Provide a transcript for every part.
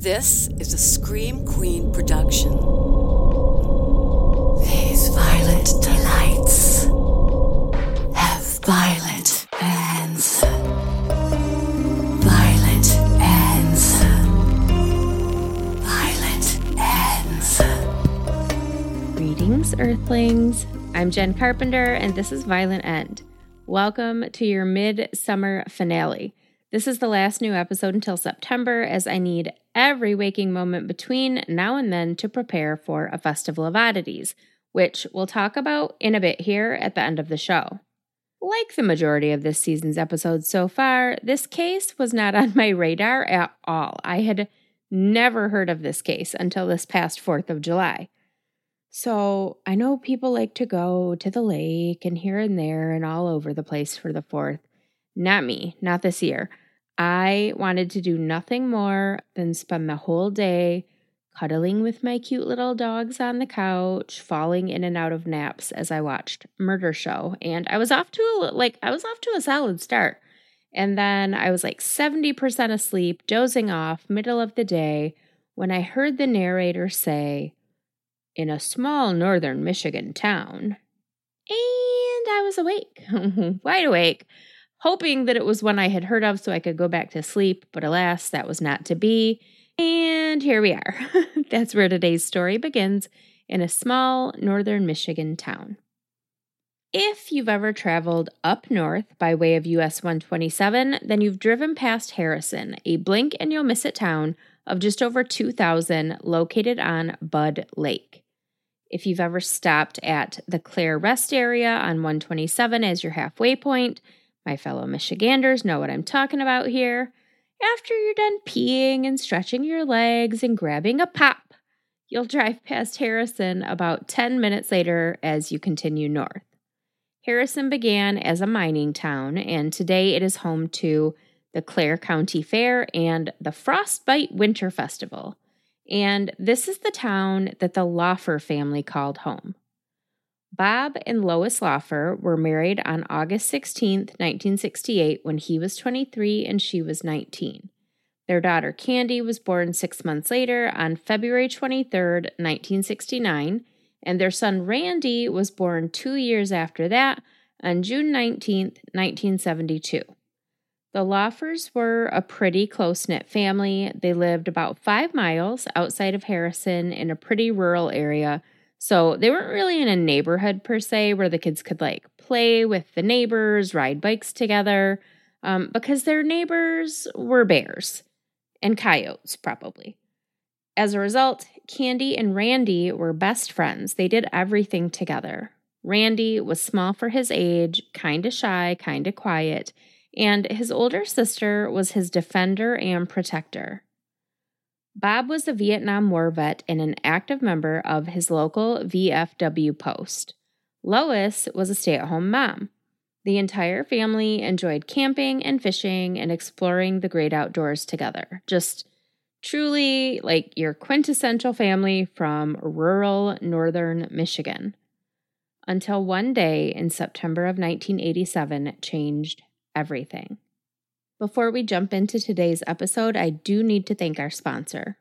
This is a Scream Queen production. These violent delights have violent ends. Violent ends. Violent ends. Greetings, Earthlings. I'm Jen Carpenter, and this is Violent End. Welcome to your midsummer finale. This is the last new episode until September, as I need every waking moment between now and then to prepare for a festival of oddities, which we'll talk about in a bit here at the end of the show. Like the majority of this season's episodes so far, this case was not on my radar at all. I had never heard of this case until this past 4th of July. So I know people like to go to the lake and here and there and all over the place for the 4th. Not me, not this year. I wanted to do nothing more than spend the whole day cuddling with my cute little dogs on the couch, falling in and out of naps as I watched Murder Show. And I was off to a like I was off to a solid start. And then I was like 70% asleep, dozing off, middle of the day, when I heard the narrator say, in a small northern Michigan town. And I was awake, wide awake, hoping that it was one I had heard of so I could go back to sleep, but alas, that was not to be. And here we are. That's where today's story begins in a small northern Michigan town. If you've ever traveled up north by way of US 127, then you've driven past Harrison, a blink and you'll miss it town of just over 2,000 located on Budd Lake. If you've ever stopped at the Clare Rest area on 127 as your halfway point, my fellow Michiganders know what I'm talking about here. After you're done peeing and stretching your legs and grabbing a pop, you'll drive past Harrison about 10 minutes later as you continue north. Harrison began as a mining town, and today it is home to the Clare County Fair and the Frostbite Winter Festival. And this is the town that the Laufer family called home. Bob and Lois Laufer were married on August 16, 1968, when he was 23 and she was 19. Their daughter Candy was born six months later on February 23, 1969, and their son Randy was born two years after that on June 19, 1972. The Laufers were a pretty close knit family. They lived about five miles outside of Harrison in a pretty rural area so they weren't really in a neighborhood per se where the kids could like play with the neighbors, ride bikes together, um, because their neighbors were bears and coyotes, probably. As a result, Candy and Randy were best friends. They did everything together. Randy was small for his age, kind of shy, kind of quiet, and his older sister was his defender and protector. Bob was a Vietnam War vet and an active member of his local VFW post. Lois was a stay at home mom. The entire family enjoyed camping and fishing and exploring the great outdoors together. Just truly like your quintessential family from rural northern Michigan. Until one day in September of 1987 changed everything. Before we jump into today's episode, I do need to thank our sponsor.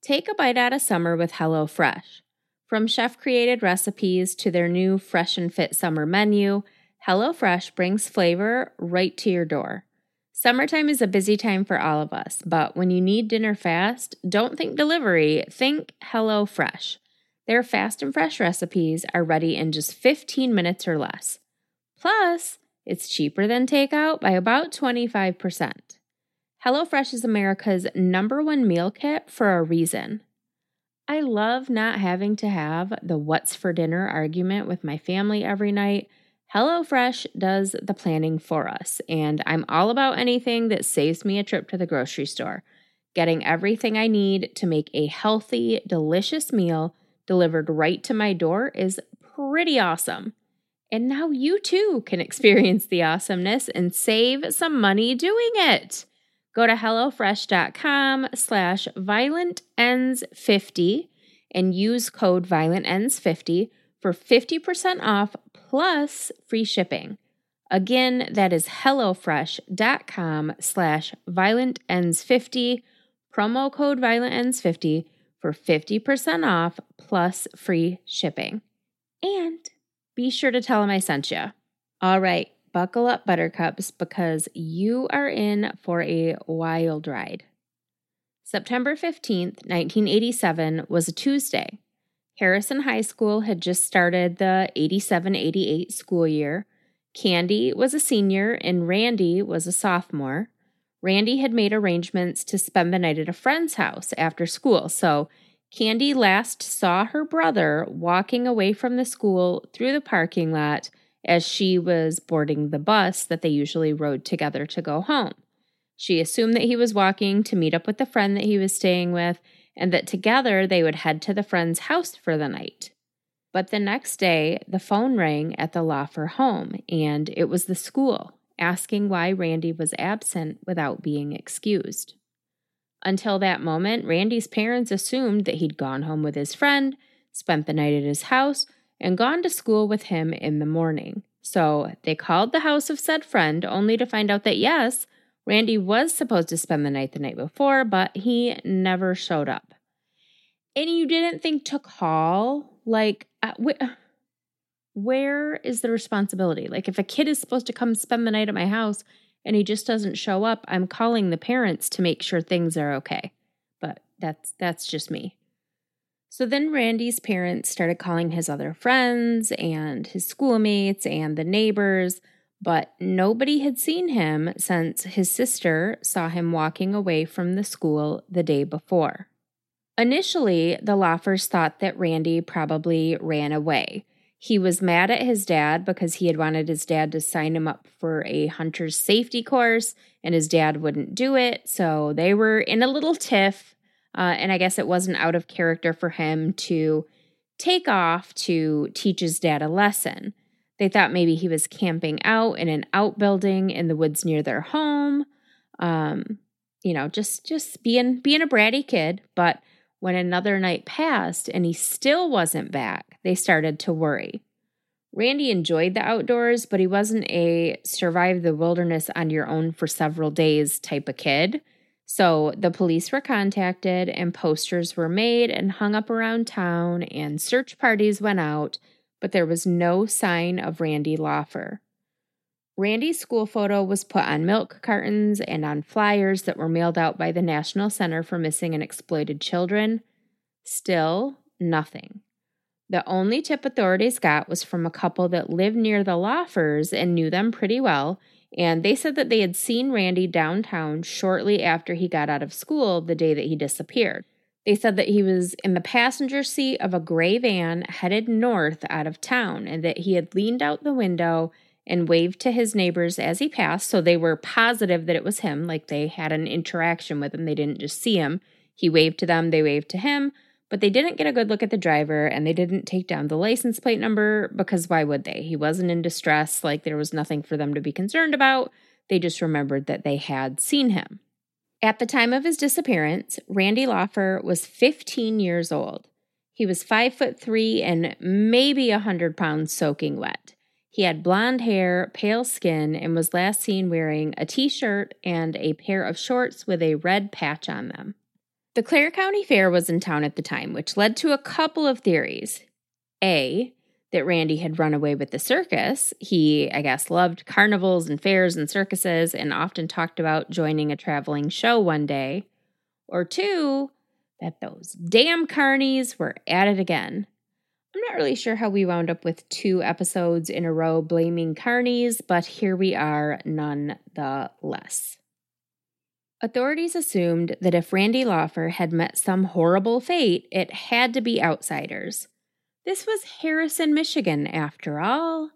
Take a bite out of summer with HelloFresh. From chef created recipes to their new fresh and fit summer menu, HelloFresh brings flavor right to your door. Summertime is a busy time for all of us, but when you need dinner fast, don't think delivery, think HelloFresh. Their fast and fresh recipes are ready in just 15 minutes or less. Plus, it's cheaper than takeout by about 25%. HelloFresh is America's number one meal kit for a reason. I love not having to have the what's for dinner argument with my family every night. HelloFresh does the planning for us, and I'm all about anything that saves me a trip to the grocery store. Getting everything I need to make a healthy, delicious meal delivered right to my door is pretty awesome. And now you too can experience the awesomeness and save some money doing it. Go to HelloFresh.com slash violentends50 and use code violentends50 for 50% off plus free shipping. Again, that is HelloFresh.com slash violentends50, Promo code ViolentEnds50 for 50% off plus free shipping. And be sure to tell them I sent you. All right, buckle up, Buttercups, because you are in for a wild ride. September 15th, 1987 was a Tuesday. Harrison High School had just started the 87 88 school year. Candy was a senior and Randy was a sophomore. Randy had made arrangements to spend the night at a friend's house after school, so Candy last saw her brother walking away from the school through the parking lot as she was boarding the bus that they usually rode together to go home. She assumed that he was walking to meet up with the friend that he was staying with and that together they would head to the friend's house for the night. But the next day, the phone rang at the Laufer home, and it was the school asking why Randy was absent without being excused. Until that moment, Randy's parents assumed that he'd gone home with his friend, spent the night at his house, and gone to school with him in the morning. So they called the house of said friend only to find out that yes, Randy was supposed to spend the night the night before, but he never showed up. And you didn't think to call? Like, uh, wh- where is the responsibility? Like, if a kid is supposed to come spend the night at my house and he just doesn't show up, I'm calling the parents to make sure things are okay. But that's that's just me. So then Randy's parents started calling his other friends and his schoolmates and the neighbors but nobody had seen him since his sister saw him walking away from the school the day before. Initially, the Laufers thought that Randy probably ran away. He was mad at his dad because he had wanted his dad to sign him up for a hunter's safety course, and his dad wouldn't do it. So they were in a little tiff. Uh, and I guess it wasn't out of character for him to take off to teach his dad a lesson. They thought maybe he was camping out in an outbuilding in the woods near their home. Um, you know, just just being being a bratty kid, but when another night passed and he still wasn't back, they started to worry. Randy enjoyed the outdoors, but he wasn't a survive the wilderness on your own for several days type of kid. So the police were contacted and posters were made and hung up around town, and search parties went out but there was no sign of Randy Laufer. Randy's school photo was put on milk cartons and on flyers that were mailed out by the National Center for Missing and Exploited Children. Still, nothing. The only tip authorities got was from a couple that lived near the Laufers and knew them pretty well, and they said that they had seen Randy downtown shortly after he got out of school the day that he disappeared. They said that he was in the passenger seat of a gray van headed north out of town and that he had leaned out the window and waved to his neighbors as he passed. So they were positive that it was him, like they had an interaction with him. They didn't just see him. He waved to them, they waved to him, but they didn't get a good look at the driver and they didn't take down the license plate number because why would they? He wasn't in distress, like there was nothing for them to be concerned about. They just remembered that they had seen him. At the time of his disappearance, Randy Laufer was 15 years old. He was five foot three and maybe a hundred pounds soaking wet. He had blonde hair, pale skin, and was last seen wearing a t shirt and a pair of shorts with a red patch on them. The Clare County Fair was in town at the time, which led to a couple of theories. A, that Randy had run away with the circus. He, I guess, loved carnivals and fairs and circuses and often talked about joining a traveling show one day. Or two, that those damn carnies were at it again. I'm not really sure how we wound up with two episodes in a row blaming carnies, but here we are nonetheless. Authorities assumed that if Randy Laufer had met some horrible fate, it had to be outsiders. This was Harrison, Michigan, after all.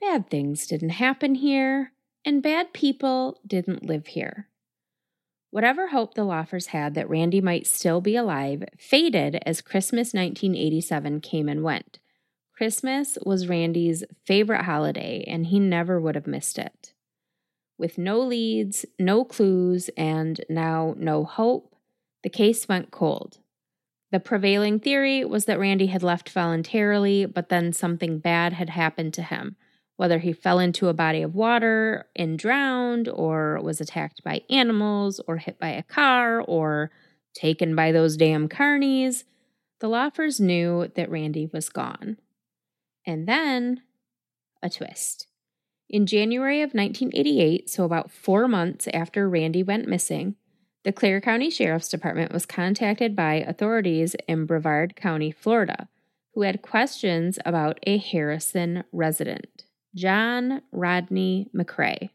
Bad things didn't happen here, and bad people didn't live here. Whatever hope the Laufers had that Randy might still be alive faded as Christmas 1987 came and went. Christmas was Randy's favorite holiday, and he never would have missed it. With no leads, no clues, and now no hope, the case went cold. The prevailing theory was that Randy had left voluntarily, but then something bad had happened to him, whether he fell into a body of water and drowned, or was attacked by animals, or hit by a car, or taken by those damn carnies, the Laufers knew that Randy was gone. And then a twist. In January of 1988, so about four months after Randy went missing, the Clare County Sheriff's Department was contacted by authorities in Brevard County, Florida, who had questions about a Harrison resident, John Rodney McRae.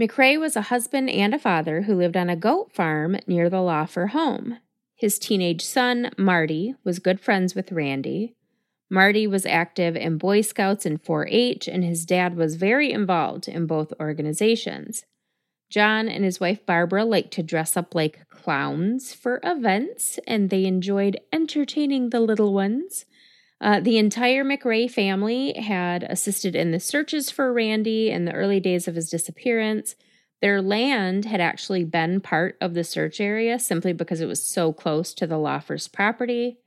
McRae was a husband and a father who lived on a goat farm near the Laufer home. His teenage son, Marty, was good friends with Randy. Marty was active in Boy Scouts and 4 H, and his dad was very involved in both organizations. John and his wife Barbara liked to dress up like clowns for events, and they enjoyed entertaining the little ones. Uh, the entire McRae family had assisted in the searches for Randy in the early days of his disappearance. Their land had actually been part of the search area simply because it was so close to the Laufers' property.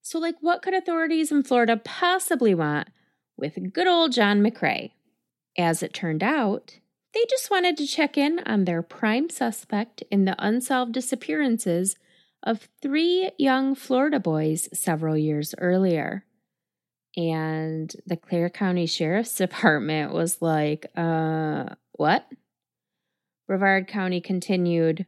So, like, what could authorities in Florida possibly want with good old John McRae? As it turned out, they just wanted to check in on their prime suspect in the unsolved disappearances of three young Florida boys several years earlier. And the Clare County Sheriff's Department was like, uh, what? Brevard County continued,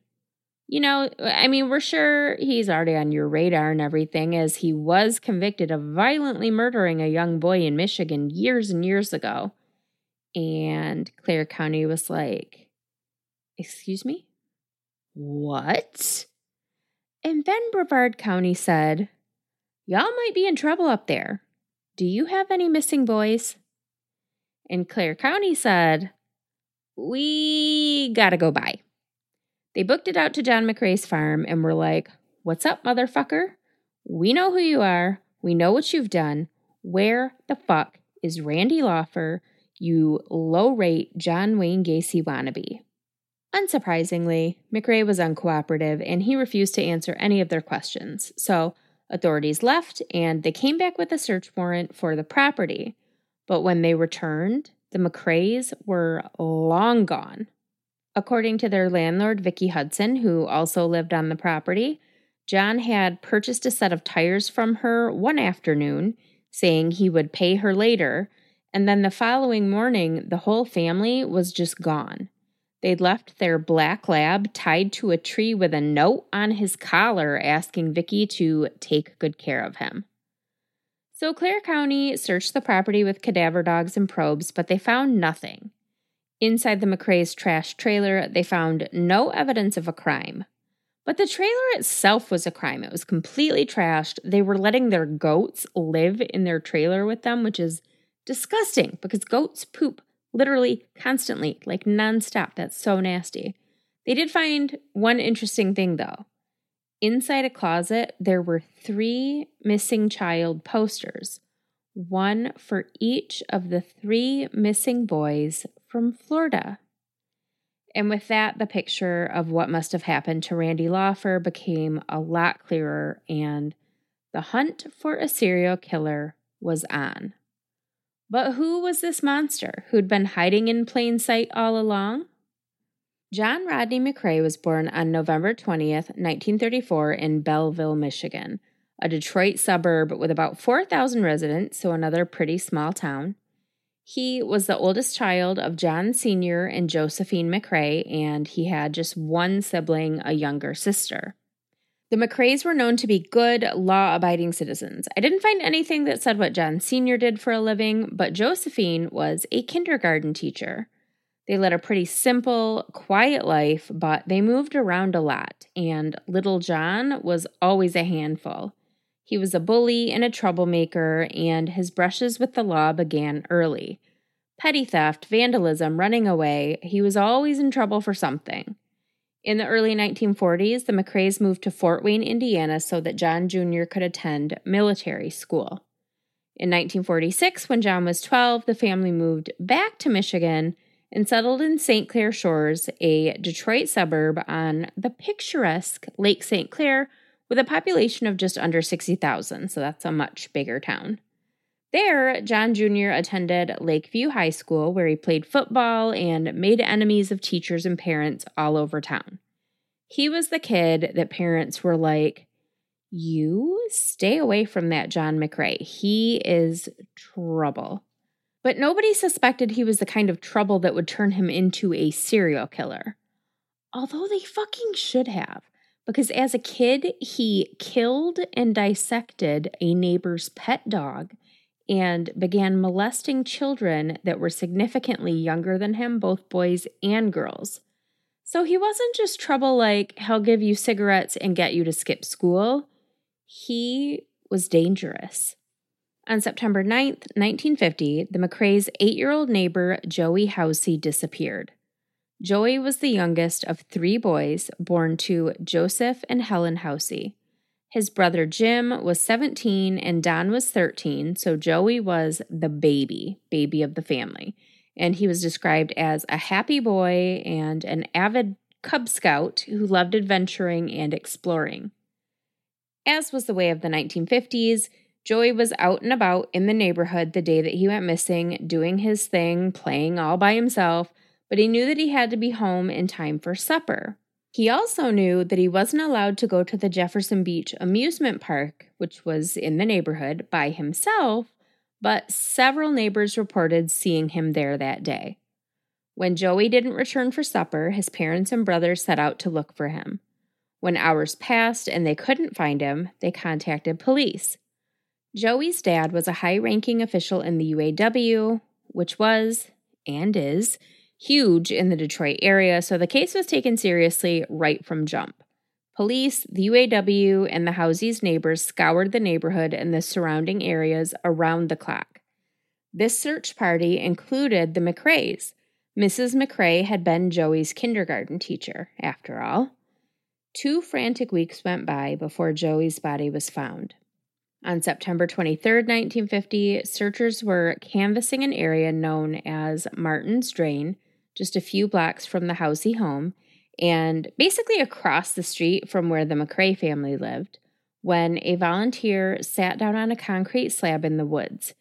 you know, I mean, we're sure he's already on your radar and everything, as he was convicted of violently murdering a young boy in Michigan years and years ago. And Clare County was like, Excuse me? What? And then Brevard County said, Y'all might be in trouble up there. Do you have any missing boys? And Clare County said, We gotta go by. They booked it out to John McRae's farm and were like, What's up, motherfucker? We know who you are. We know what you've done. Where the fuck is Randy Laufer, you low rate John Wayne Gacy wannabe? Unsurprisingly, McRae was uncooperative and he refused to answer any of their questions. So, authorities left and they came back with a search warrant for the property. But when they returned, the McRaes were long gone. According to their landlord, Vicki Hudson, who also lived on the property, John had purchased a set of tires from her one afternoon, saying he would pay her later, and then the following morning, the whole family was just gone. They'd left their black lab tied to a tree with a note on his collar asking Vicky to take good care of him. So Clare County searched the property with cadaver dogs and probes, but they found nothing. Inside the McRae's trash trailer, they found no evidence of a crime. But the trailer itself was a crime. It was completely trashed. They were letting their goats live in their trailer with them, which is disgusting because goats poop literally constantly, like nonstop. That's so nasty. They did find one interesting thing though. Inside a closet, there were three missing child posters, one for each of the three missing boys from Florida. And with that, the picture of what must have happened to Randy Laufer became a lot clearer, and the hunt for a serial killer was on. But who was this monster who'd been hiding in plain sight all along? John Rodney McRae was born on November 20th, 1934, in Belleville, Michigan, a Detroit suburb with about 4,000 residents, so another pretty small town. He was the oldest child of John Sr. and Josephine McRae, and he had just one sibling, a younger sister. The McRaes were known to be good, law abiding citizens. I didn't find anything that said what John Sr. did for a living, but Josephine was a kindergarten teacher. They led a pretty simple, quiet life, but they moved around a lot, and little John was always a handful. He was a bully and a troublemaker, and his brushes with the law began early. Petty theft, vandalism, running away, he was always in trouble for something. In the early 1940s, the McRaes moved to Fort Wayne, Indiana, so that John Jr. could attend military school. In 1946, when John was 12, the family moved back to Michigan and settled in St. Clair Shores, a Detroit suburb on the picturesque Lake St. Clair with a population of just under 60,000, so that's a much bigger town. There, John Jr. attended Lakeview High School, where he played football and made enemies of teachers and parents all over town. He was the kid that parents were like, You stay away from that John McRae. He is trouble. But nobody suspected he was the kind of trouble that would turn him into a serial killer. Although they fucking should have, because as a kid, he killed and dissected a neighbor's pet dog and began molesting children that were significantly younger than him, both boys and girls. So he wasn't just trouble like he'll give you cigarettes and get you to skip school. He was dangerous. On September 9th, 1950, the McRae's eight year old neighbor, Joey Housey, disappeared. Joey was the youngest of three boys born to Joseph and Helen Housey. His brother Jim was 17 and Don was 13, so Joey was the baby, baby of the family. And he was described as a happy boy and an avid Cub Scout who loved adventuring and exploring. As was the way of the 1950s, Joey was out and about in the neighborhood the day that he went missing, doing his thing, playing all by himself, but he knew that he had to be home in time for supper. He also knew that he wasn't allowed to go to the Jefferson Beach amusement park, which was in the neighborhood, by himself, but several neighbors reported seeing him there that day. When Joey didn't return for supper, his parents and brothers set out to look for him. When hours passed and they couldn't find him, they contacted police. Joey's dad was a high ranking official in the UAW, which was, and is, huge in the Detroit area, so the case was taken seriously right from jump. Police, the UAW, and the Housey's neighbors scoured the neighborhood and the surrounding areas around the clock. This search party included the McRaes. Mrs. McRae had been Joey's kindergarten teacher, after all. Two frantic weeks went by before Joey's body was found. On September 23, 1950, searchers were canvassing an area known as Martin's Drain, just a few blocks from the Housey home, and basically across the street from where the McRae family lived, when a volunteer sat down on a concrete slab in the woods.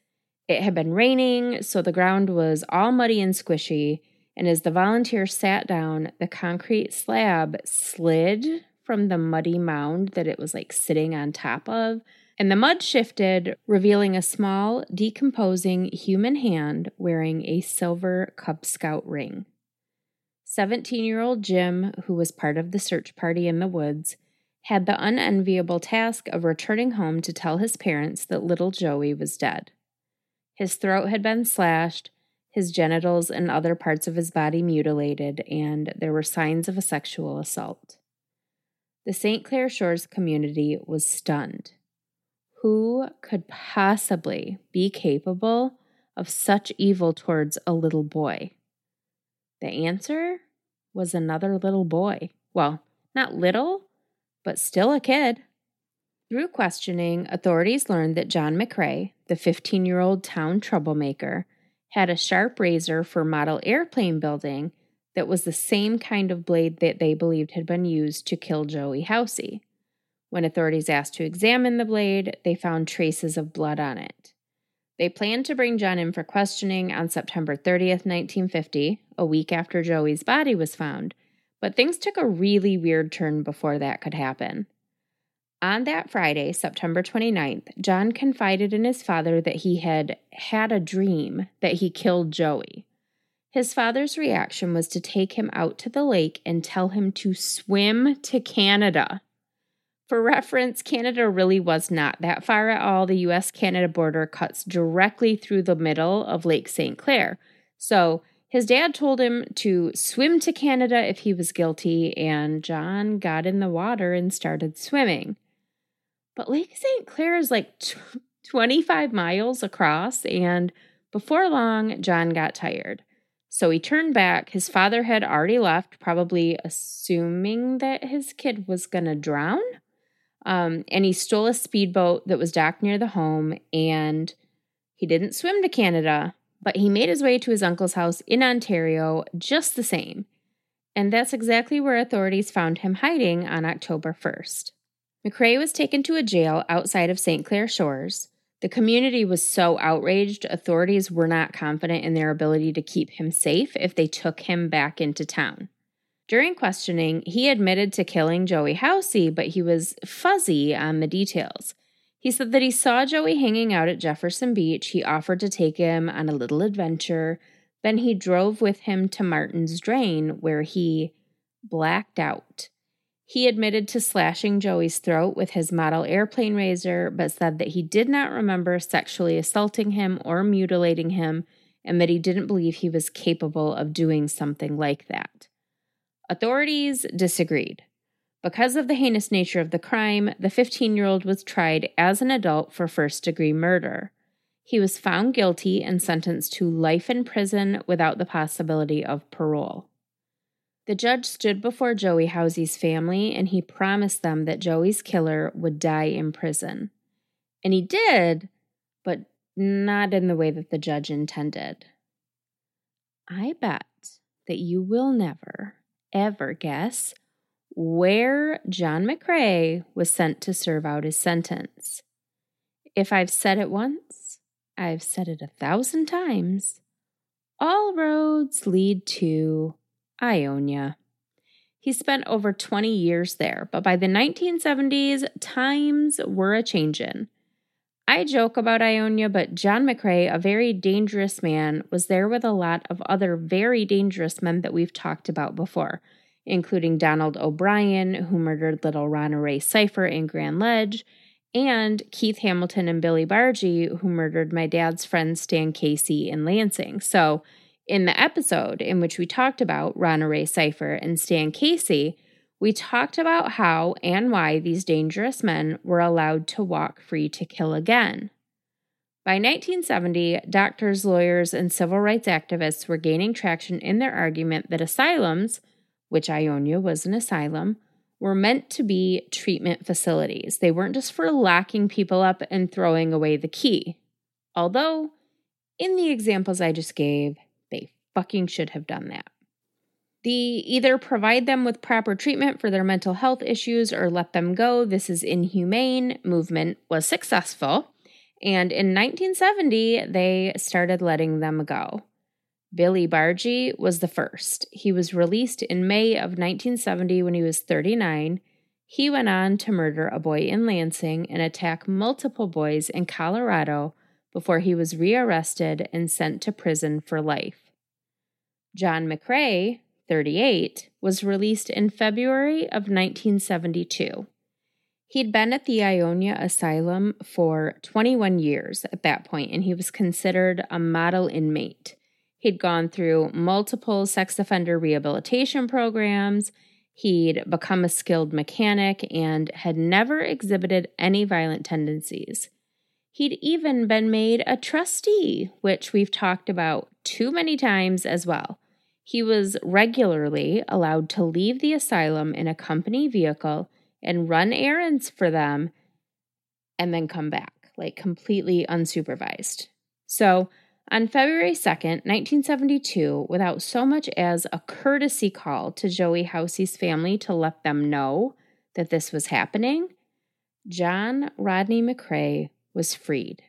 It had been raining, so the ground was all muddy and squishy, and as the volunteer sat down, the concrete slab slid from the muddy mound that it was like sitting on top of and the mud shifted, revealing a small, decomposing human hand wearing a silver Cub Scout ring. 17 year old Jim, who was part of the search party in the woods, had the unenviable task of returning home to tell his parents that little Joey was dead. His throat had been slashed, his genitals and other parts of his body mutilated, and there were signs of a sexual assault. The St. Clair Shores community was stunned who could possibly be capable of such evil towards a little boy? The answer was another little boy. Well, not little, but still a kid. Through questioning, authorities learned that John McRae, the 15 year old town troublemaker, had a sharp razor for model airplane building that was the same kind of blade that they believed had been used to kill Joey Housey. When authorities asked to examine the blade, they found traces of blood on it. They planned to bring John in for questioning on September 30th, 1950, a week after Joey's body was found, but things took a really weird turn before that could happen. On that Friday, September 29th, John confided in his father that he had had a dream that he killed Joey. His father's reaction was to take him out to the lake and tell him to swim to Canada. For reference, Canada really was not that far at all. The US Canada border cuts directly through the middle of Lake St. Clair. So his dad told him to swim to Canada if he was guilty, and John got in the water and started swimming. But Lake St. Clair is like 25 miles across, and before long, John got tired. So he turned back. His father had already left, probably assuming that his kid was going to drown. Um, and he stole a speedboat that was docked near the home and he didn't swim to Canada, but he made his way to his uncle's house in Ontario just the same. And that's exactly where authorities found him hiding on October 1st. McRae was taken to a jail outside of St. Clair Shores. The community was so outraged, authorities were not confident in their ability to keep him safe if they took him back into town. During questioning, he admitted to killing Joey Housey, but he was fuzzy on the details. He said that he saw Joey hanging out at Jefferson Beach. He offered to take him on a little adventure. Then he drove with him to Martin's Drain, where he blacked out. He admitted to slashing Joey's throat with his model airplane razor, but said that he did not remember sexually assaulting him or mutilating him, and that he didn't believe he was capable of doing something like that. Authorities disagreed. Because of the heinous nature of the crime, the 15 year old was tried as an adult for first degree murder. He was found guilty and sentenced to life in prison without the possibility of parole. The judge stood before Joey Housey's family and he promised them that Joey's killer would die in prison. And he did, but not in the way that the judge intended. I bet that you will never, ever guess where John McRae was sent to serve out his sentence. If I've said it once, I've said it a thousand times. All roads lead to Ionia. He spent over 20 years there, but by the 1970s, times were a changin'. I joke about Ionia, but John McRae, a very dangerous man, was there with a lot of other very dangerous men that we've talked about before, including Donald O'Brien, who murdered little Ronna Ray Cipher in Grand Ledge, and Keith Hamilton and Billy Bargy, who murdered my dad's friend Stan Casey in Lansing. So, in the episode in which we talked about Ronna Ray Cipher and Stan Casey, we talked about how and why these dangerous men were allowed to walk free to kill again. By 1970, doctors, lawyers, and civil rights activists were gaining traction in their argument that asylums, which Ionia was an asylum, were meant to be treatment facilities. They weren't just for locking people up and throwing away the key. Although, in the examples I just gave, they fucking should have done that. The either provide them with proper treatment for their mental health issues or let them go. This is inhumane movement was successful. And in 1970, they started letting them go. Billy Bargy was the first. He was released in May of 1970 when he was 39. He went on to murder a boy in Lansing and attack multiple boys in Colorado before he was rearrested and sent to prison for life. John McRae, 38, was released in February of 1972. He'd been at the Ionia Asylum for 21 years at that point, and he was considered a model inmate. He'd gone through multiple sex offender rehabilitation programs. He'd become a skilled mechanic and had never exhibited any violent tendencies. He'd even been made a trustee, which we've talked about too many times as well. He was regularly allowed to leave the asylum in a company vehicle and run errands for them and then come back, like completely unsupervised. So, on February 2nd, 1972, without so much as a courtesy call to Joey Housey's family to let them know that this was happening, John Rodney McRae was freed.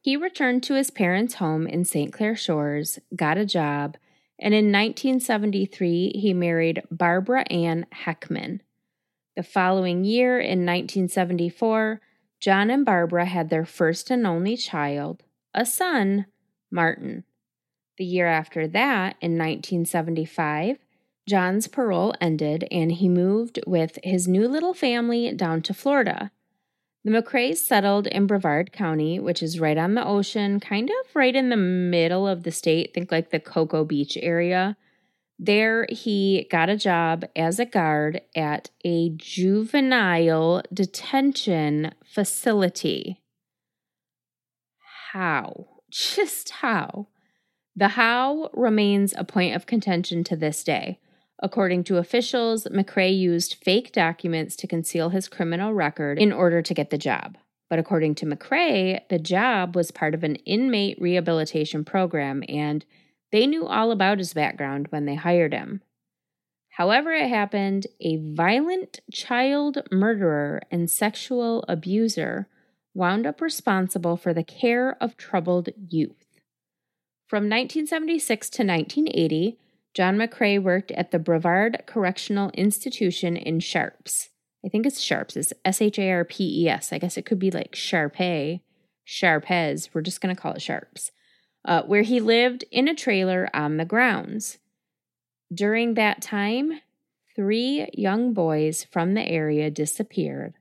He returned to his parents' home in St. Clair Shores, got a job, and in 1973 he married Barbara Ann Heckman. The following year, in 1974, John and Barbara had their first and only child, a son, Martin. The year after that, in 1975, John's parole ended and he moved with his new little family down to Florida. The McRaes settled in Brevard County, which is right on the ocean, kind of right in the middle of the state. Think like the Cocoa Beach area. There, he got a job as a guard at a juvenile detention facility. How? Just how? The how remains a point of contention to this day. According to officials, McRae used fake documents to conceal his criminal record in order to get the job. But according to McRae, the job was part of an inmate rehabilitation program and they knew all about his background when they hired him. However, it happened, a violent child murderer and sexual abuser wound up responsible for the care of troubled youth. From 1976 to 1980, John McRae worked at the Brevard Correctional Institution in Sharps. I think it's Sharps. It's S H A R P E S. I guess it could be like Sharpay, Sharpez. We're just going to call it Sharps, uh, where he lived in a trailer on the grounds. During that time, three young boys from the area disappeared,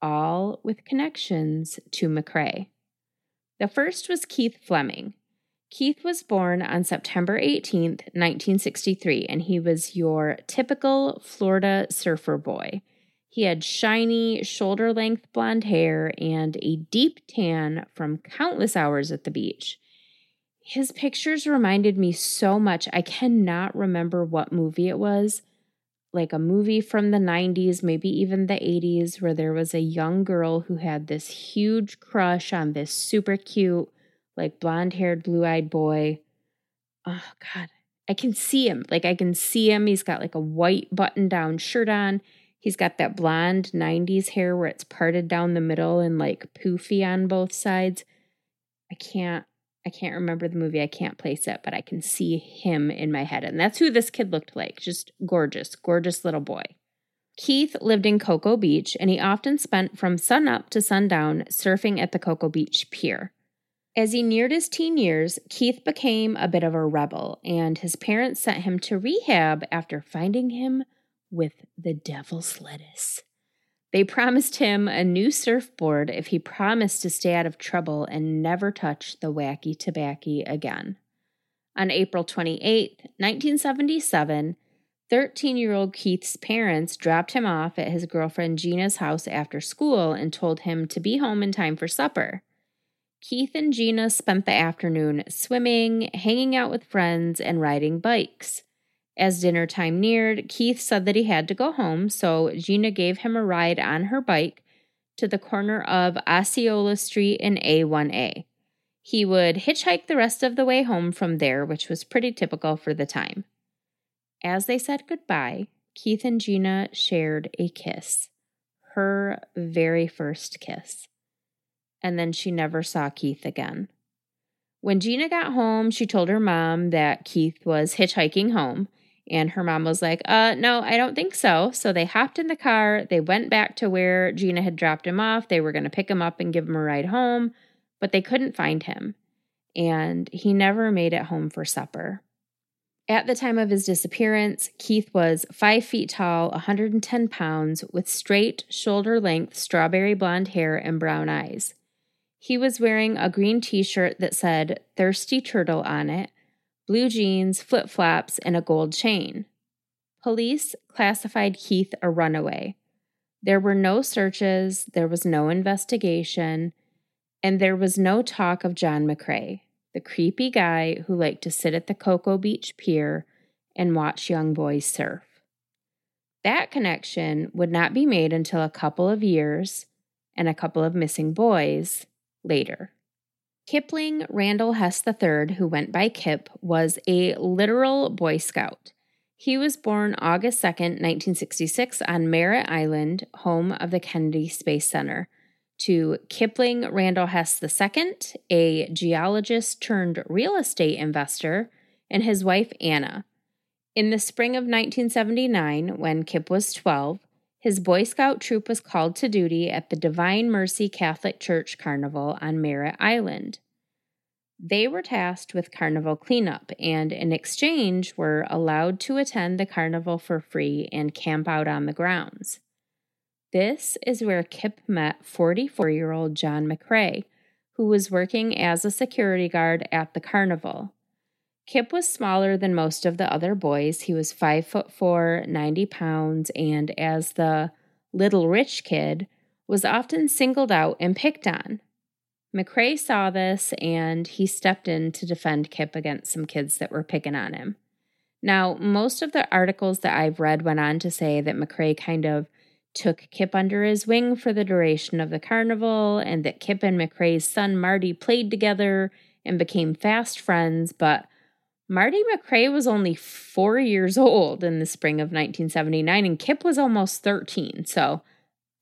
all with connections to McRae. The first was Keith Fleming. Keith was born on September 18th, 1963, and he was your typical Florida surfer boy. He had shiny, shoulder length blonde hair and a deep tan from countless hours at the beach. His pictures reminded me so much. I cannot remember what movie it was, like a movie from the 90s, maybe even the 80s, where there was a young girl who had this huge crush on this super cute, like blonde haired, blue eyed boy. Oh, God. I can see him. Like, I can see him. He's got like a white button down shirt on. He's got that blonde 90s hair where it's parted down the middle and like poofy on both sides. I can't I can't remember the movie. I can't place it, but I can see him in my head. And that's who this kid looked like. Just gorgeous, gorgeous little boy. Keith lived in Cocoa Beach and he often spent from sunup to sundown surfing at the Cocoa Beach pier. As he neared his teen years, Keith became a bit of a rebel, and his parents sent him to rehab after finding him with the devil's lettuce. They promised him a new surfboard if he promised to stay out of trouble and never touch the wacky tobacco again. On April 28, 1977, 13 year old Keith's parents dropped him off at his girlfriend Gina's house after school and told him to be home in time for supper. Keith and Gina spent the afternoon swimming, hanging out with friends, and riding bikes. As dinner time neared, Keith said that he had to go home, so Gina gave him a ride on her bike to the corner of Osceola Street and A1A. He would hitchhike the rest of the way home from there, which was pretty typical for the time. As they said goodbye, Keith and Gina shared a kiss, her very first kiss. And then she never saw Keith again. When Gina got home, she told her mom that Keith was hitchhiking home and her mom was like, uh, no, I don't think so. So they hopped in the car. They went back to where Gina had dropped him off. They were going to pick him up and give him a ride home, but they couldn't find him. And he never made it home for supper. At the time of his disappearance, Keith was five feet tall, 110 pounds, with straight, shoulder length, strawberry blonde hair and brown eyes. He was wearing a green t shirt that said Thirsty Turtle on it blue jeans, flip flops, and a gold chain. Police classified Keith a runaway. There were no searches, there was no investigation, and there was no talk of John McRae, the creepy guy who liked to sit at the Cocoa Beach pier and watch young boys surf. That connection would not be made until a couple of years and a couple of missing boys later. Kipling Randall Hess III, who went by Kip, was a literal Boy Scout. He was born August 2, 1966, on Merritt Island, home of the Kennedy Space Center, to Kipling Randall Hess II, a geologist turned real estate investor, and his wife Anna. In the spring of 1979, when Kip was 12, his Boy Scout troop was called to duty at the Divine Mercy Catholic Church Carnival on Merritt Island. They were tasked with carnival cleanup and, in exchange, were allowed to attend the carnival for free and camp out on the grounds. This is where Kip met 44 year old John McRae, who was working as a security guard at the carnival. Kip was smaller than most of the other boys. He was five foot four, 90 pounds, and as the little rich kid, was often singled out and picked on. McRae saw this and he stepped in to defend Kip against some kids that were picking on him. Now, most of the articles that I've read went on to say that McRae kind of took Kip under his wing for the duration of the carnival and that Kip and McRae's son Marty played together and became fast friends, but Marty McRae was only four years old in the spring of 1979, and Kip was almost 13. So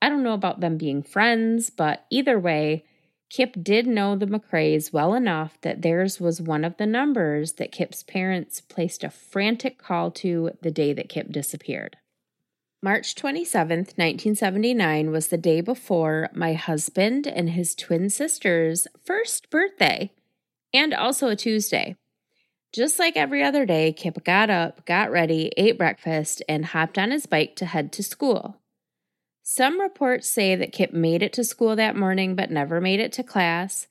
I don't know about them being friends, but either way, Kip did know the McRaes well enough that theirs was one of the numbers that Kip's parents placed a frantic call to the day that Kip disappeared. March 27th, 1979 was the day before my husband and his twin sister's first birthday, and also a Tuesday. Just like every other day, Kip got up, got ready, ate breakfast, and hopped on his bike to head to school. Some reports say that Kip made it to school that morning but never made it to class.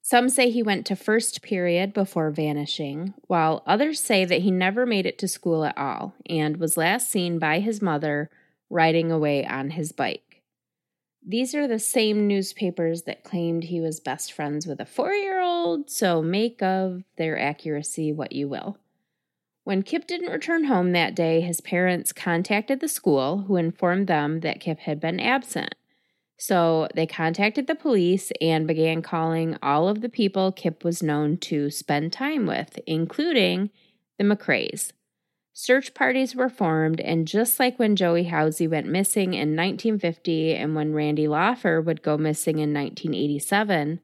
Some say he went to first period before vanishing, while others say that he never made it to school at all and was last seen by his mother riding away on his bike. These are the same newspapers that claimed he was best friends with a four year so make of their accuracy what you will. When Kip didn't return home that day, his parents contacted the school, who informed them that Kip had been absent. So they contacted the police and began calling all of the people Kip was known to spend time with, including the McRaes. Search parties were formed, and just like when Joey Housey went missing in 1950 and when Randy Laufer would go missing in 1987,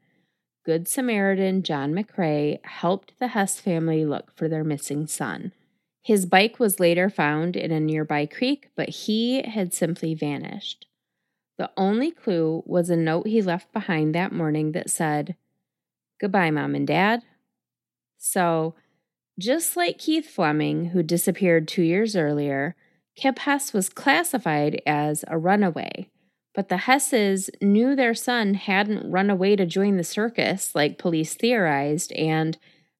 Good Samaritan John McRae helped the Hess family look for their missing son. His bike was later found in a nearby creek, but he had simply vanished. The only clue was a note he left behind that morning that said, Goodbye, Mom and Dad. So, just like Keith Fleming, who disappeared two years earlier, Kip Hess was classified as a runaway. But the Hesses knew their son hadn't run away to join the circus like police theorized, and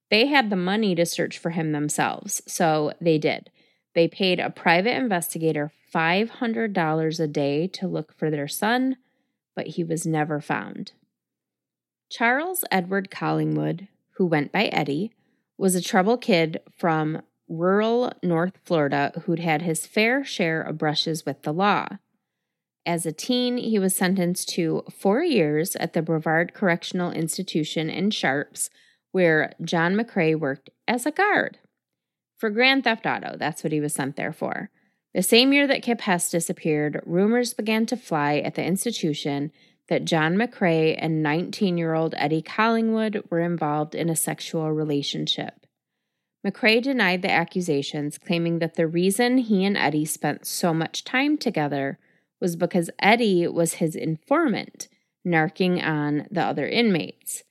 they had the money to search for him themselves. So they did. They paid a private investigator $500 a day to look for their son, but he was never found. Charles Edward Collingwood, who went by Eddie, was a trouble kid from rural North Florida who'd had his fair share of brushes with the law. As a teen, he was sentenced to four years at the Brevard Correctional Institution in Sharpes, where John McRae worked as a guard. For grand theft auto, that's what he was sent there for. The same year that Kip Hess disappeared, rumors began to fly at the institution that John McRae and 19 year old Eddie Collingwood were involved in a sexual relationship. McRae denied the accusations, claiming that the reason he and Eddie spent so much time together was because Eddie was his informant, narking on the other inmates.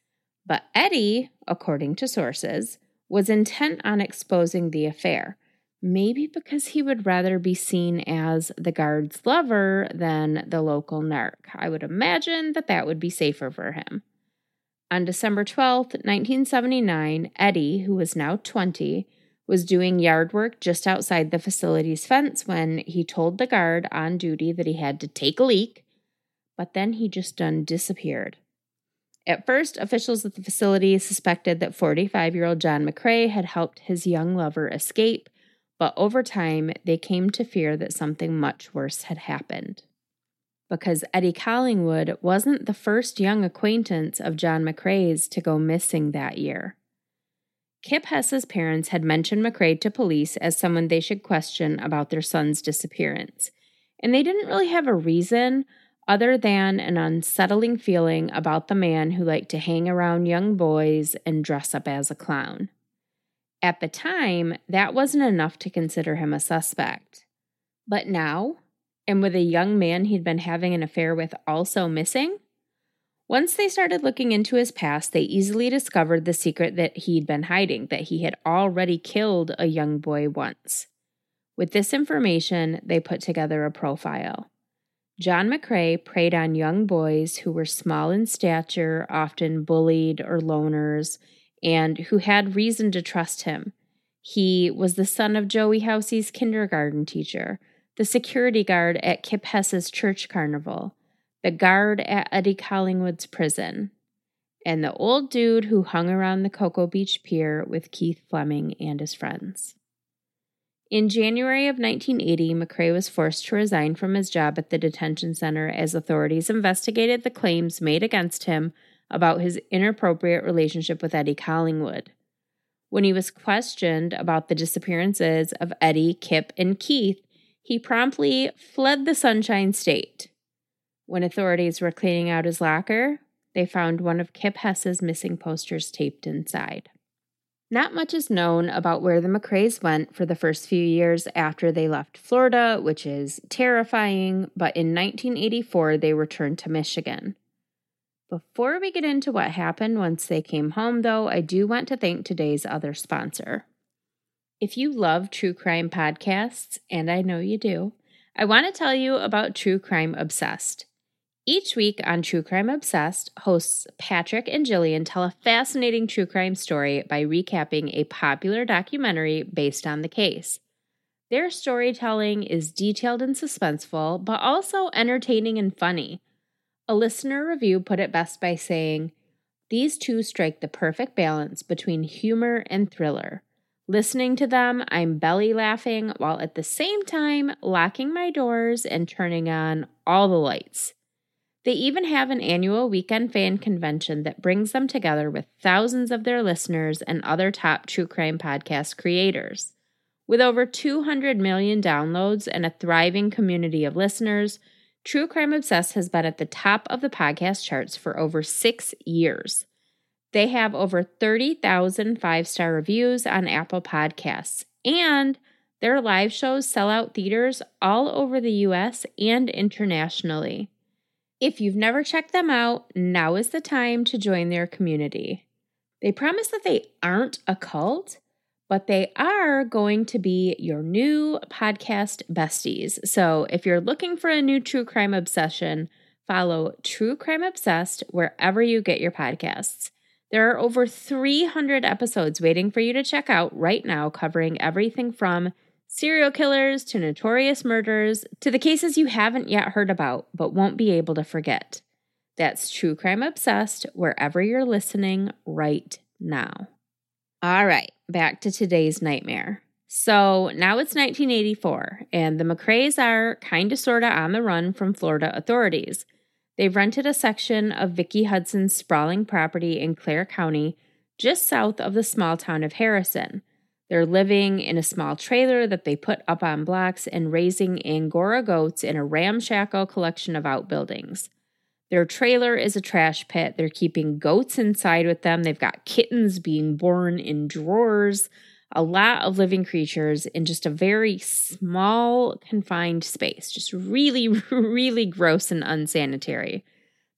But Eddie, according to sources, was intent on exposing the affair, maybe because he would rather be seen as the guard's lover than the local narc. I would imagine that that would be safer for him. On December 12th, 1979, Eddie, who was now 20, was doing yard work just outside the facility's fence when he told the guard on duty that he had to take a leak, but then he just done disappeared. At first, officials at the facility suspected that 45 year old John McRae had helped his young lover escape, but over time, they came to fear that something much worse had happened. Because Eddie Collingwood wasn't the first young acquaintance of John McRae's to go missing that year. Kip Hess's parents had mentioned McRae to police as someone they should question about their son's disappearance, and they didn't really have a reason other than an unsettling feeling about the man who liked to hang around young boys and dress up as a clown. At the time, that wasn't enough to consider him a suspect. But now, and with a young man he'd been having an affair with also missing, once they started looking into his past, they easily discovered the secret that he'd been hiding that he had already killed a young boy once. With this information, they put together a profile. John McRae preyed on young boys who were small in stature, often bullied or loners, and who had reason to trust him. He was the son of Joey Housey's kindergarten teacher, the security guard at Kip Hess's church carnival, the guard at Eddie Collingwood's prison, and the old dude who hung around the Cocoa Beach Pier with Keith Fleming and his friends. In January of 1980, McRae was forced to resign from his job at the detention center as authorities investigated the claims made against him about his inappropriate relationship with Eddie Collingwood. When he was questioned about the disappearances of Eddie, Kip, and Keith, he promptly fled the Sunshine State. When authorities were cleaning out his locker, they found one of Kip Hess's missing posters taped inside. Not much is known about where the McRaes went for the first few years after they left Florida, which is terrifying, but in 1984 they returned to Michigan. Before we get into what happened once they came home, though, I do want to thank today's other sponsor. If you love true crime podcasts, and I know you do, I want to tell you about True Crime Obsessed. Each week on True Crime Obsessed, hosts Patrick and Jillian tell a fascinating true crime story by recapping a popular documentary based on the case. Their storytelling is detailed and suspenseful, but also entertaining and funny. A listener review put it best by saying, These two strike the perfect balance between humor and thriller. Listening to them, I'm belly laughing while at the same time locking my doors and turning on all the lights. They even have an annual weekend fan convention that brings them together with thousands of their listeners and other top true crime podcast creators. With over 200 million downloads and a thriving community of listeners, True Crime Obsessed has been at the top of the podcast charts for over six years. They have over 30,000 five star reviews on Apple Podcasts, and their live shows sell out theaters all over the US and internationally. If you've never checked them out, now is the time to join their community. They promise that they aren't a cult, but they are going to be your new podcast besties. So if you're looking for a new true crime obsession, follow True Crime Obsessed wherever you get your podcasts. There are over 300 episodes waiting for you to check out right now, covering everything from serial killers to notorious murders to the cases you haven't yet heard about but won't be able to forget. That's True Crime Obsessed wherever you're listening right now. All right, back to today's nightmare. So now it's 1984, and the McRaes are kind of sort of on the run from Florida authorities. They've rented a section of Vicki Hudson's sprawling property in Clare County, just south of the small town of Harrison. They're living in a small trailer that they put up on blocks and raising Angora goats in a ramshackle collection of outbuildings. Their trailer is a trash pit. They're keeping goats inside with them. They've got kittens being born in drawers, a lot of living creatures in just a very small, confined space. Just really, really gross and unsanitary.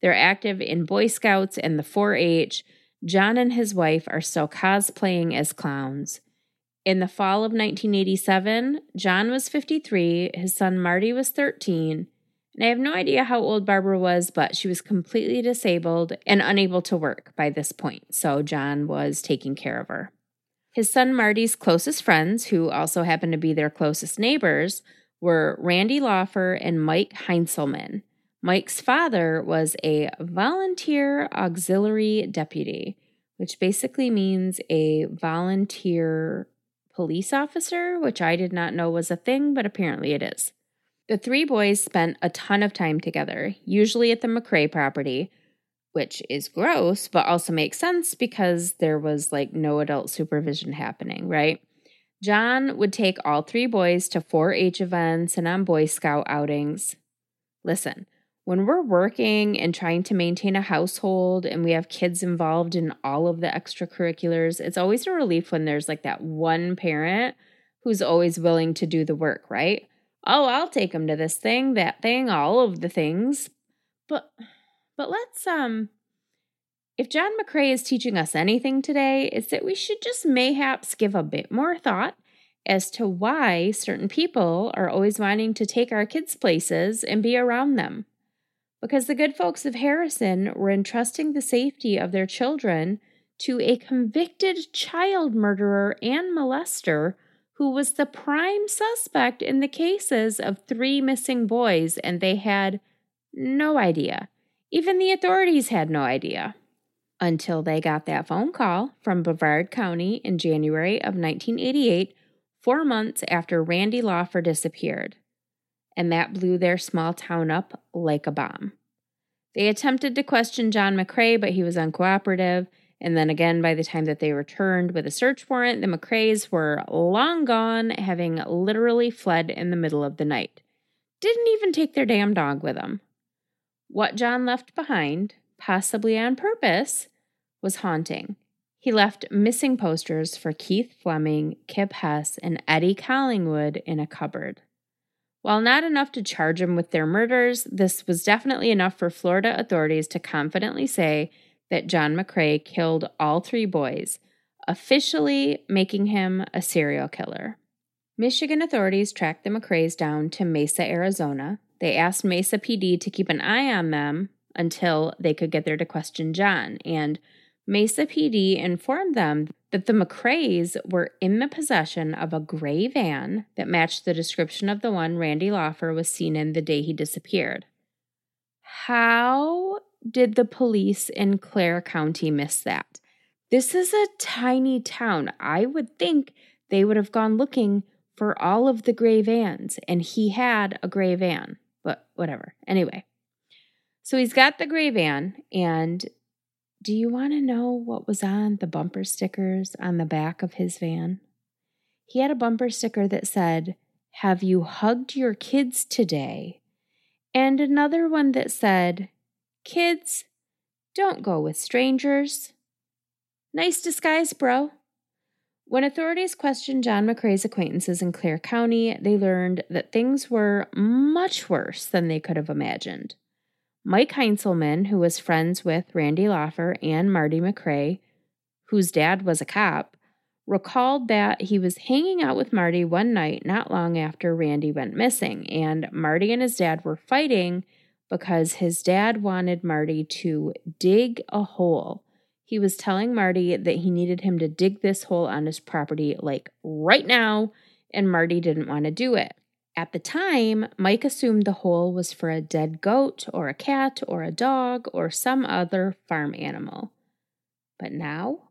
They're active in Boy Scouts and the 4 H. John and his wife are still cosplaying as clowns. In the fall of 1987, John was 53, his son Marty was 13, and I have no idea how old Barbara was, but she was completely disabled and unable to work by this point, so John was taking care of her. His son Marty's closest friends, who also happened to be their closest neighbors, were Randy Laufer and Mike Heinzelman. Mike's father was a volunteer auxiliary deputy, which basically means a volunteer police officer, which I did not know was a thing, but apparently it is. The three boys spent a ton of time together, usually at the McRae property, which is gross, but also makes sense because there was like no adult supervision happening, right? John would take all three boys to 4 H events and on Boy Scout outings. Listen, when we're working and trying to maintain a household and we have kids involved in all of the extracurriculars, it's always a relief when there's like that one parent who's always willing to do the work, right? Oh, I'll take them to this thing, that thing, all of the things. But but let's um if John McRae is teaching us anything today, it's that we should just mayhaps give a bit more thought as to why certain people are always wanting to take our kids places and be around them because the good folks of Harrison were entrusting the safety of their children to a convicted child murderer and molester who was the prime suspect in the cases of three missing boys, and they had no idea. Even the authorities had no idea. Until they got that phone call from Brevard County in January of 1988, four months after Randy Laufer disappeared and that blew their small town up like a bomb. They attempted to question John McRae, but he was uncooperative. And then again, by the time that they returned with a search warrant, the McRaes were long gone, having literally fled in the middle of the night. Didn't even take their damn dog with them. What John left behind, possibly on purpose, was haunting. He left missing posters for Keith Fleming, Kip Hess, and Eddie Collingwood in a cupboard. While not enough to charge him with their murders, this was definitely enough for Florida authorities to confidently say that John McRae killed all three boys, officially making him a serial killer. Michigan authorities tracked the McRaes down to Mesa, Arizona. They asked Mesa PD to keep an eye on them until they could get there to question John, and Mesa PD informed them that the McRaes were in the possession of a gray van that matched the description of the one Randy Laufer was seen in the day he disappeared. How did the police in Clare County miss that? This is a tiny town. I would think they would have gone looking for all of the gray vans, and he had a gray van, but whatever. Anyway, so he's got the gray van, and do you want to know what was on the bumper stickers on the back of his van? He had a bumper sticker that said, Have you hugged your kids today? And another one that said, Kids, don't go with strangers. Nice disguise, bro. When authorities questioned John McRae's acquaintances in Clare County, they learned that things were much worse than they could have imagined. Mike Heinzelman, who was friends with Randy Laufer and Marty McRae, whose dad was a cop, recalled that he was hanging out with Marty one night not long after Randy went missing, and Marty and his dad were fighting because his dad wanted Marty to dig a hole. He was telling Marty that he needed him to dig this hole on his property like right now, and Marty didn't want to do it. At the time, Mike assumed the hole was for a dead goat or a cat or a dog or some other farm animal. But now?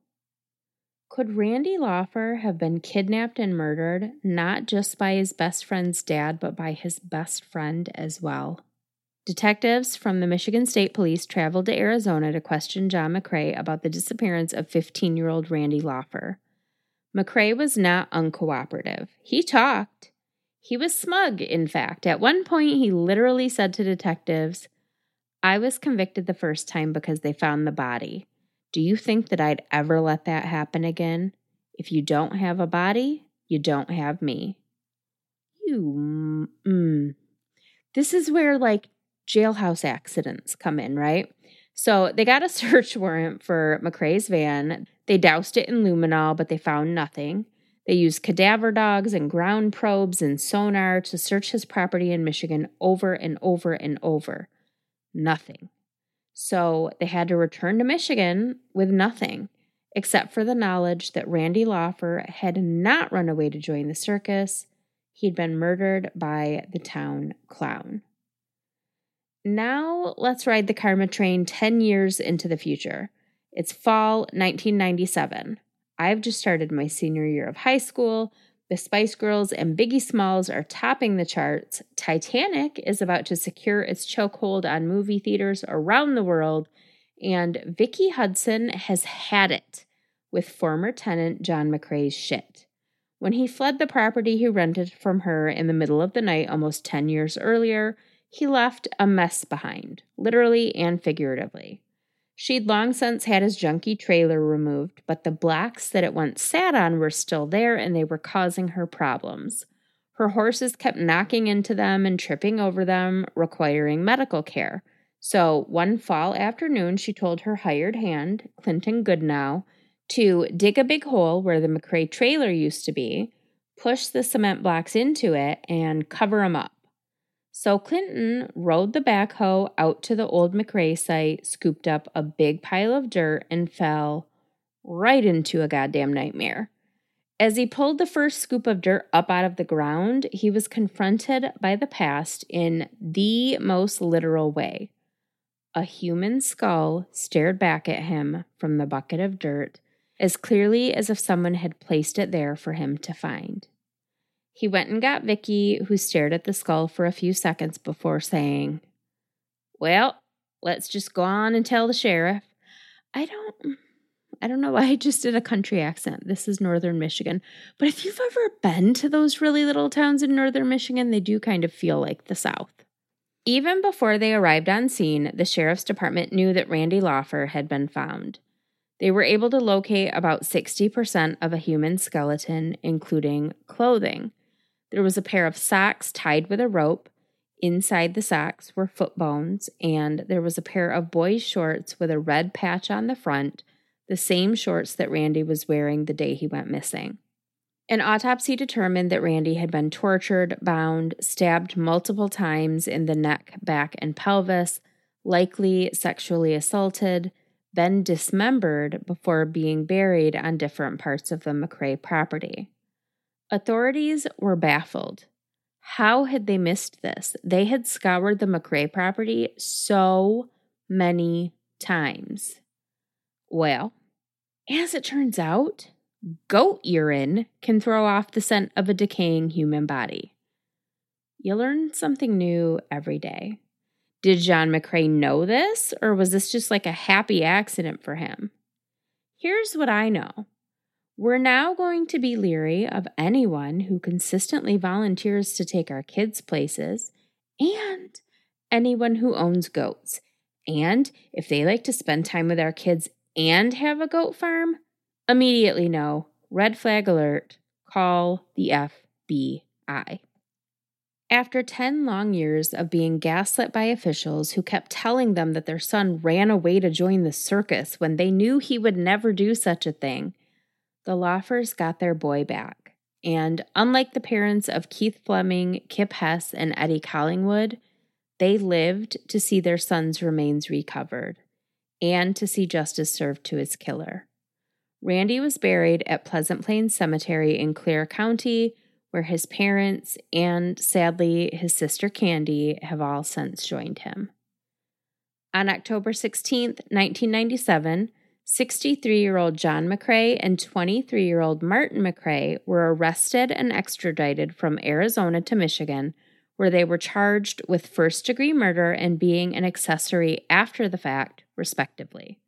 Could Randy Laufer have been kidnapped and murdered not just by his best friend's dad, but by his best friend as well? Detectives from the Michigan State Police traveled to Arizona to question John McRae about the disappearance of 15 year old Randy Laufer. McRae was not uncooperative. He talked. He was smug, in fact. At one point, he literally said to detectives, I was convicted the first time because they found the body. Do you think that I'd ever let that happen again? If you don't have a body, you don't have me. You, mm. This is where like jailhouse accidents come in, right? So they got a search warrant for McRae's van. They doused it in luminol, but they found nothing. They used cadaver dogs and ground probes and sonar to search his property in Michigan over and over and over. Nothing. So they had to return to Michigan with nothing, except for the knowledge that Randy Laufer had not run away to join the circus. He'd been murdered by the town clown. Now let's ride the karma train 10 years into the future. It's fall 1997. I've just started my senior year of high school. The Spice Girls and Biggie Smalls are topping the charts. Titanic is about to secure its chokehold on movie theaters around the world. And Vicki Hudson has had it with former tenant John McRae's shit. When he fled the property he rented from her in the middle of the night almost 10 years earlier, he left a mess behind, literally and figuratively. She'd long since had his junky trailer removed, but the blocks that it once sat on were still there and they were causing her problems. Her horses kept knocking into them and tripping over them, requiring medical care. So one fall afternoon, she told her hired hand, Clinton Goodnow, to dig a big hole where the McRae trailer used to be, push the cement blocks into it, and cover them up. So Clinton rode the backhoe out to the old McRae site, scooped up a big pile of dirt, and fell right into a goddamn nightmare. As he pulled the first scoop of dirt up out of the ground, he was confronted by the past in the most literal way. A human skull stared back at him from the bucket of dirt as clearly as if someone had placed it there for him to find. He went and got Vicky, who stared at the skull for a few seconds before saying, Well, let's just go on and tell the sheriff. I don't I don't know why I just did a country accent. This is northern Michigan. But if you've ever been to those really little towns in northern Michigan, they do kind of feel like the South. Even before they arrived on scene, the sheriff's department knew that Randy Laufer had been found. They were able to locate about 60% of a human skeleton, including clothing. There was a pair of socks tied with a rope. Inside the socks were foot bones, and there was a pair of boys' shorts with a red patch on the front, the same shorts that Randy was wearing the day he went missing. An autopsy determined that Randy had been tortured, bound, stabbed multiple times in the neck, back, and pelvis, likely sexually assaulted, been dismembered before being buried on different parts of the McRae property. Authorities were baffled. How had they missed this? They had scoured the McRae property so many times. Well, as it turns out, goat urine can throw off the scent of a decaying human body. You learn something new every day. Did John McRae know this, or was this just like a happy accident for him? Here's what I know we're now going to be leery of anyone who consistently volunteers to take our kids' places and anyone who owns goats. And if they like to spend time with our kids and have a goat farm, immediately no. red flag alert, call the FBI. After 10 long years of being gaslit by officials who kept telling them that their son ran away to join the circus when they knew he would never do such a thing, the Laufers got their boy back. And unlike the parents of Keith Fleming, Kip Hess, and Eddie Collingwood, they lived to see their son's remains recovered and to see justice served to his killer. Randy was buried at Pleasant Plains Cemetery in Clare County, where his parents and sadly his sister Candy have all since joined him. On October 16, 1997, 63 year old John McRae and 23 year old Martin McRae were arrested and extradited from Arizona to Michigan, where they were charged with first degree murder and being an accessory after the fact, respectively.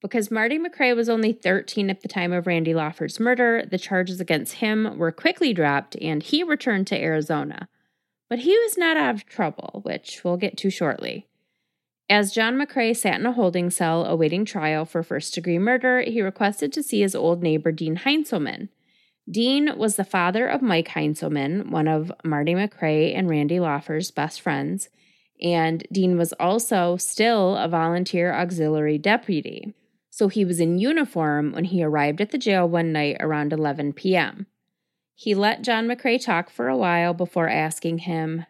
Because Marty McRae was only 13 at the time of Randy Laufer's murder, the charges against him were quickly dropped and he returned to Arizona. But he was not out of trouble, which we'll get to shortly. As John McRae sat in a holding cell awaiting trial for first degree murder, he requested to see his old neighbor, Dean Heinzelman. Dean was the father of Mike Heinzelman, one of Marty McRae and Randy Laufer's best friends, and Dean was also still a volunteer auxiliary deputy. So he was in uniform when he arrived at the jail one night around 11 p.m. He let John McRae talk for a while before asking him,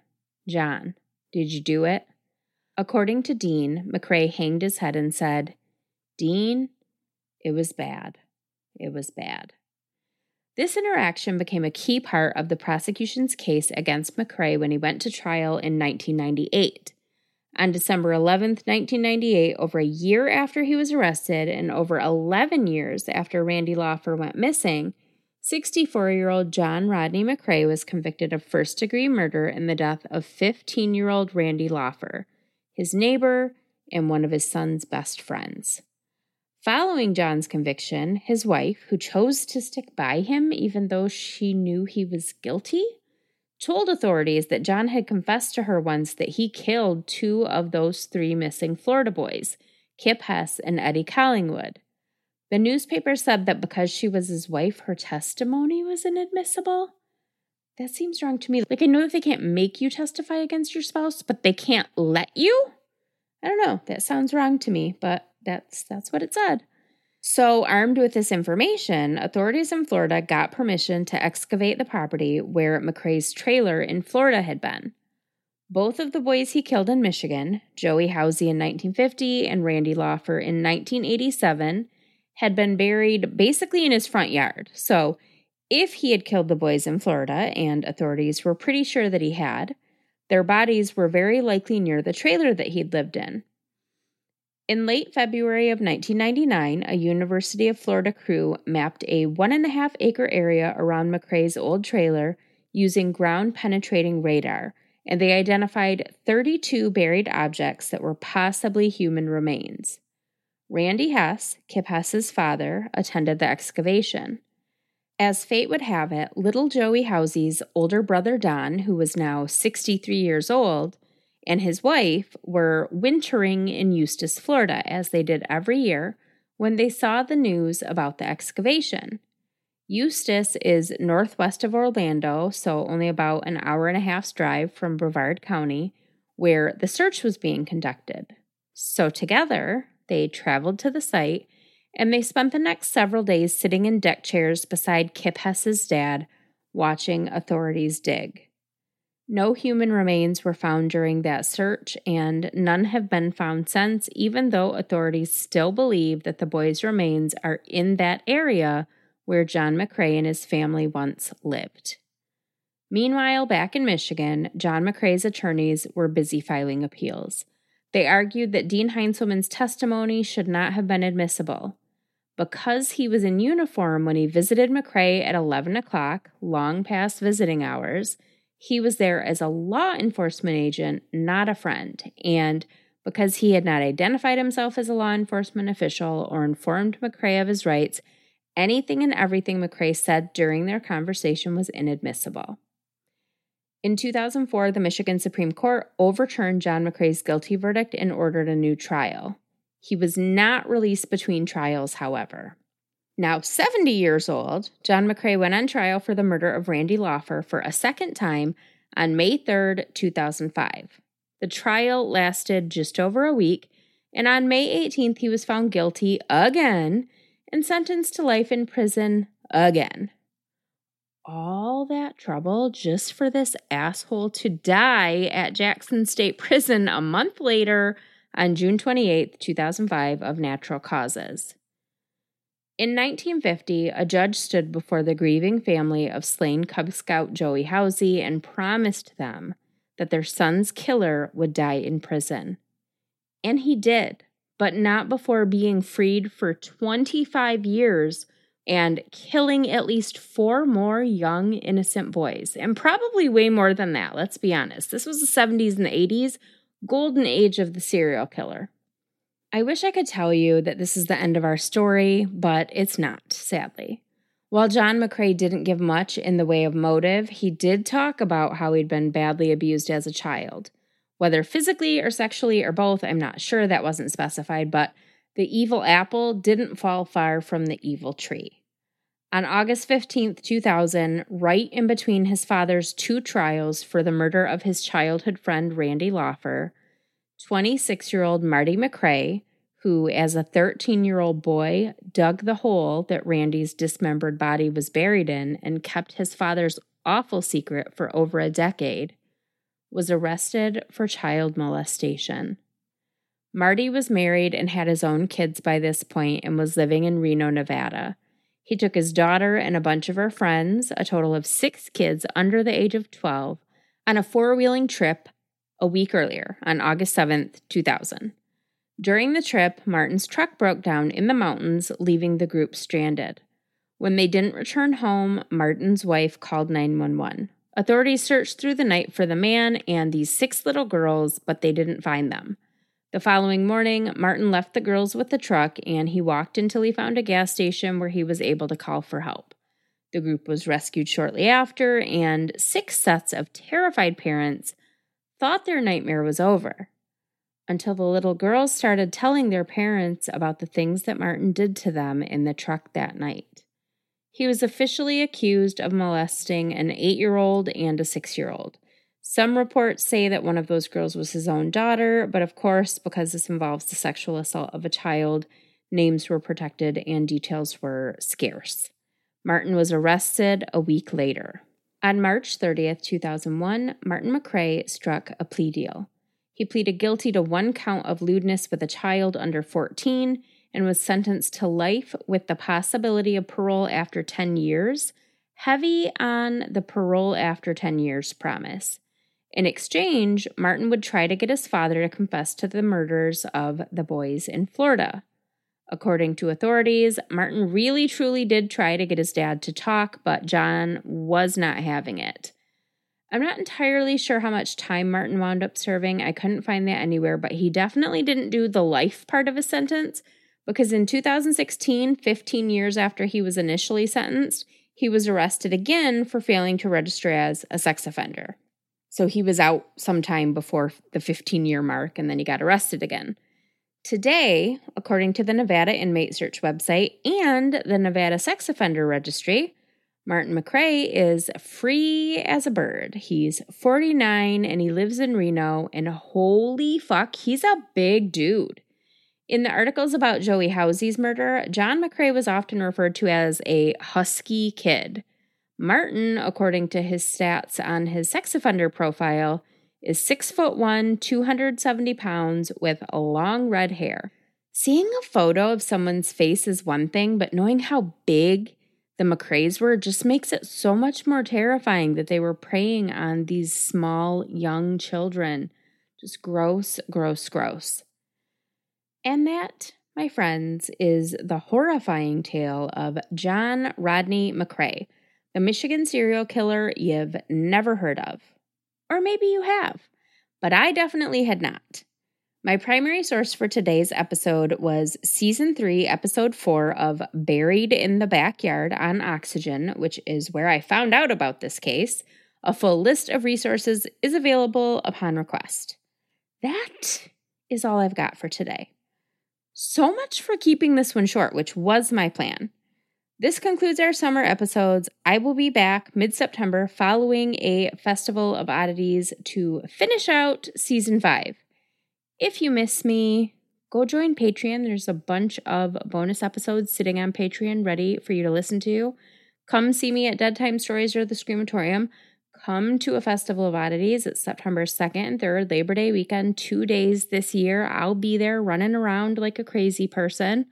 John, did you do it? According to Dean, McRae hanged his head and said, Dean, it was bad. It was bad. This interaction became a key part of the prosecution's case against McRae when he went to trial in 1998. On December 11, 1998, over a year after he was arrested and over 11 years after Randy Laufer went missing, 64 year old John Rodney McRae was convicted of first degree murder in the death of 15 year old Randy Laufer his neighbor, and one of his son's best friends. Following John's conviction, his wife, who chose to stick by him even though she knew he was guilty, told authorities that John had confessed to her once that he killed two of those three missing Florida boys, Kip Hess and Eddie Collingwood. The newspaper said that because she was his wife, her testimony was inadmissible. That seems wrong to me. Like, I know that they can't make you testify against your spouse, but they can't let you? I don't know. That sounds wrong to me, but that's that's what it said. So, armed with this information, authorities in Florida got permission to excavate the property where McRae's trailer in Florida had been. Both of the boys he killed in Michigan, Joey Housey in 1950 and Randy Laufer in 1987, had been buried basically in his front yard. So, if he had killed the boys in Florida, and authorities were pretty sure that he had, their bodies were very likely near the trailer that he'd lived in. In late February of 1999, a University of Florida crew mapped a one and a half acre area around McRae's old trailer using ground penetrating radar, and they identified 32 buried objects that were possibly human remains. Randy Hess, Kip Hess's father, attended the excavation. As fate would have it, little Joey Housey's older brother Don, who was now 63 years old, and his wife were wintering in Eustis, Florida, as they did every year when they saw the news about the excavation. Eustis is northwest of Orlando, so only about an hour and a half's drive from Brevard County, where the search was being conducted. So together, they traveled to the site and they spent the next several days sitting in deck chairs beside Kip Hess's dad, watching authorities dig. No human remains were found during that search, and none have been found since, even though authorities still believe that the boys' remains are in that area where John McRae and his family once lived. Meanwhile, back in Michigan, John McRae's attorneys were busy filing appeals. They argued that Dean Heinzelman's testimony should not have been admissible. Because he was in uniform when he visited McRae at 11 o'clock, long past visiting hours, he was there as a law enforcement agent, not a friend. And because he had not identified himself as a law enforcement official or informed McRae of his rights, anything and everything McRae said during their conversation was inadmissible. In 2004, the Michigan Supreme Court overturned John McRae's guilty verdict and ordered a new trial. He was not released between trials, however. Now 70 years old, John McRae went on trial for the murder of Randy Laufer for a second time on May 3, 2005. The trial lasted just over a week, and on May 18th, he was found guilty again and sentenced to life in prison again. All that trouble just for this asshole to die at Jackson State Prison a month later on June 28, 2005, of natural causes. In 1950, a judge stood before the grieving family of slain Cub Scout Joey Housey and promised them that their son's killer would die in prison. And he did, but not before being freed for 25 years and killing at least four more young, innocent boys. And probably way more than that, let's be honest. This was the 70s and the 80s, golden age of the serial killer. I wish I could tell you that this is the end of our story, but it's not, sadly. While John McRae didn't give much in the way of motive, he did talk about how he'd been badly abused as a child. Whether physically or sexually or both, I'm not sure, that wasn't specified, but the evil apple didn't fall far from the evil tree. On August 15th, 2000, right in between his father's two trials for the murder of his childhood friend Randy Laufer, 26 year old Marty McRae, who, as a 13 year old boy, dug the hole that Randy's dismembered body was buried in and kept his father's awful secret for over a decade, was arrested for child molestation. Marty was married and had his own kids by this point and was living in Reno, Nevada. He took his daughter and a bunch of her friends, a total of six kids under the age of 12, on a four wheeling trip a week earlier, on August 7th, 2000. During the trip, Martin's truck broke down in the mountains, leaving the group stranded. When they didn't return home, Martin's wife called 911. Authorities searched through the night for the man and these six little girls, but they didn't find them. The following morning, Martin left the girls with the truck and he walked until he found a gas station where he was able to call for help. The group was rescued shortly after, and six sets of terrified parents thought their nightmare was over until the little girls started telling their parents about the things that Martin did to them in the truck that night. He was officially accused of molesting an eight year old and a six year old. Some reports say that one of those girls was his own daughter, but of course, because this involves the sexual assault of a child, names were protected and details were scarce. Martin was arrested a week later. On March 30th, 2001, Martin McRae struck a plea deal. He pleaded guilty to one count of lewdness with a child under 14 and was sentenced to life with the possibility of parole after 10 years, heavy on the parole after 10 years promise. In exchange, Martin would try to get his father to confess to the murders of the boys in Florida. According to authorities, Martin really truly did try to get his dad to talk, but John was not having it. I'm not entirely sure how much time Martin wound up serving. I couldn't find that anywhere, but he definitely didn't do the life part of his sentence because in 2016, 15 years after he was initially sentenced, he was arrested again for failing to register as a sex offender. So he was out sometime before the 15 year mark and then he got arrested again. Today, according to the Nevada Inmate Search website and the Nevada Sex Offender Registry, Martin McRae is free as a bird. He's 49 and he lives in Reno, and holy fuck, he's a big dude. In the articles about Joey Housey's murder, John McRae was often referred to as a husky kid. Martin, according to his stats on his sex offender profile, is six foot one, 270 pounds, with long red hair. Seeing a photo of someone's face is one thing, but knowing how big the McRaes were just makes it so much more terrifying that they were preying on these small, young children. Just gross, gross, gross. And that, my friends, is the horrifying tale of John Rodney McRae, the Michigan serial killer you've never heard of. Or maybe you have, but I definitely had not. My primary source for today's episode was season three, episode four of Buried in the Backyard on Oxygen, which is where I found out about this case. A full list of resources is available upon request. That is all I've got for today. So much for keeping this one short, which was my plan. This concludes our summer episodes. I will be back mid September following a Festival of Oddities to finish out season five. If you miss me, go join Patreon. There's a bunch of bonus episodes sitting on Patreon ready for you to listen to. Come see me at Dead Time Stories or the Screamatorium. Come to a Festival of Oddities. It's September 2nd and 3rd, Labor Day weekend, two days this year. I'll be there running around like a crazy person.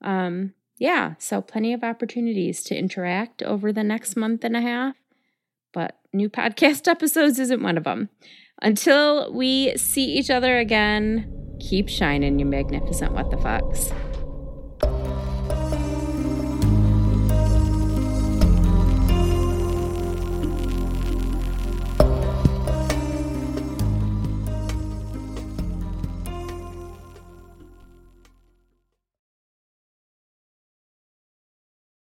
Um, yeah, so plenty of opportunities to interact over the next month and a half. But new podcast episodes isn't one of them. Until we see each other again, keep shining, you magnificent what the fucks.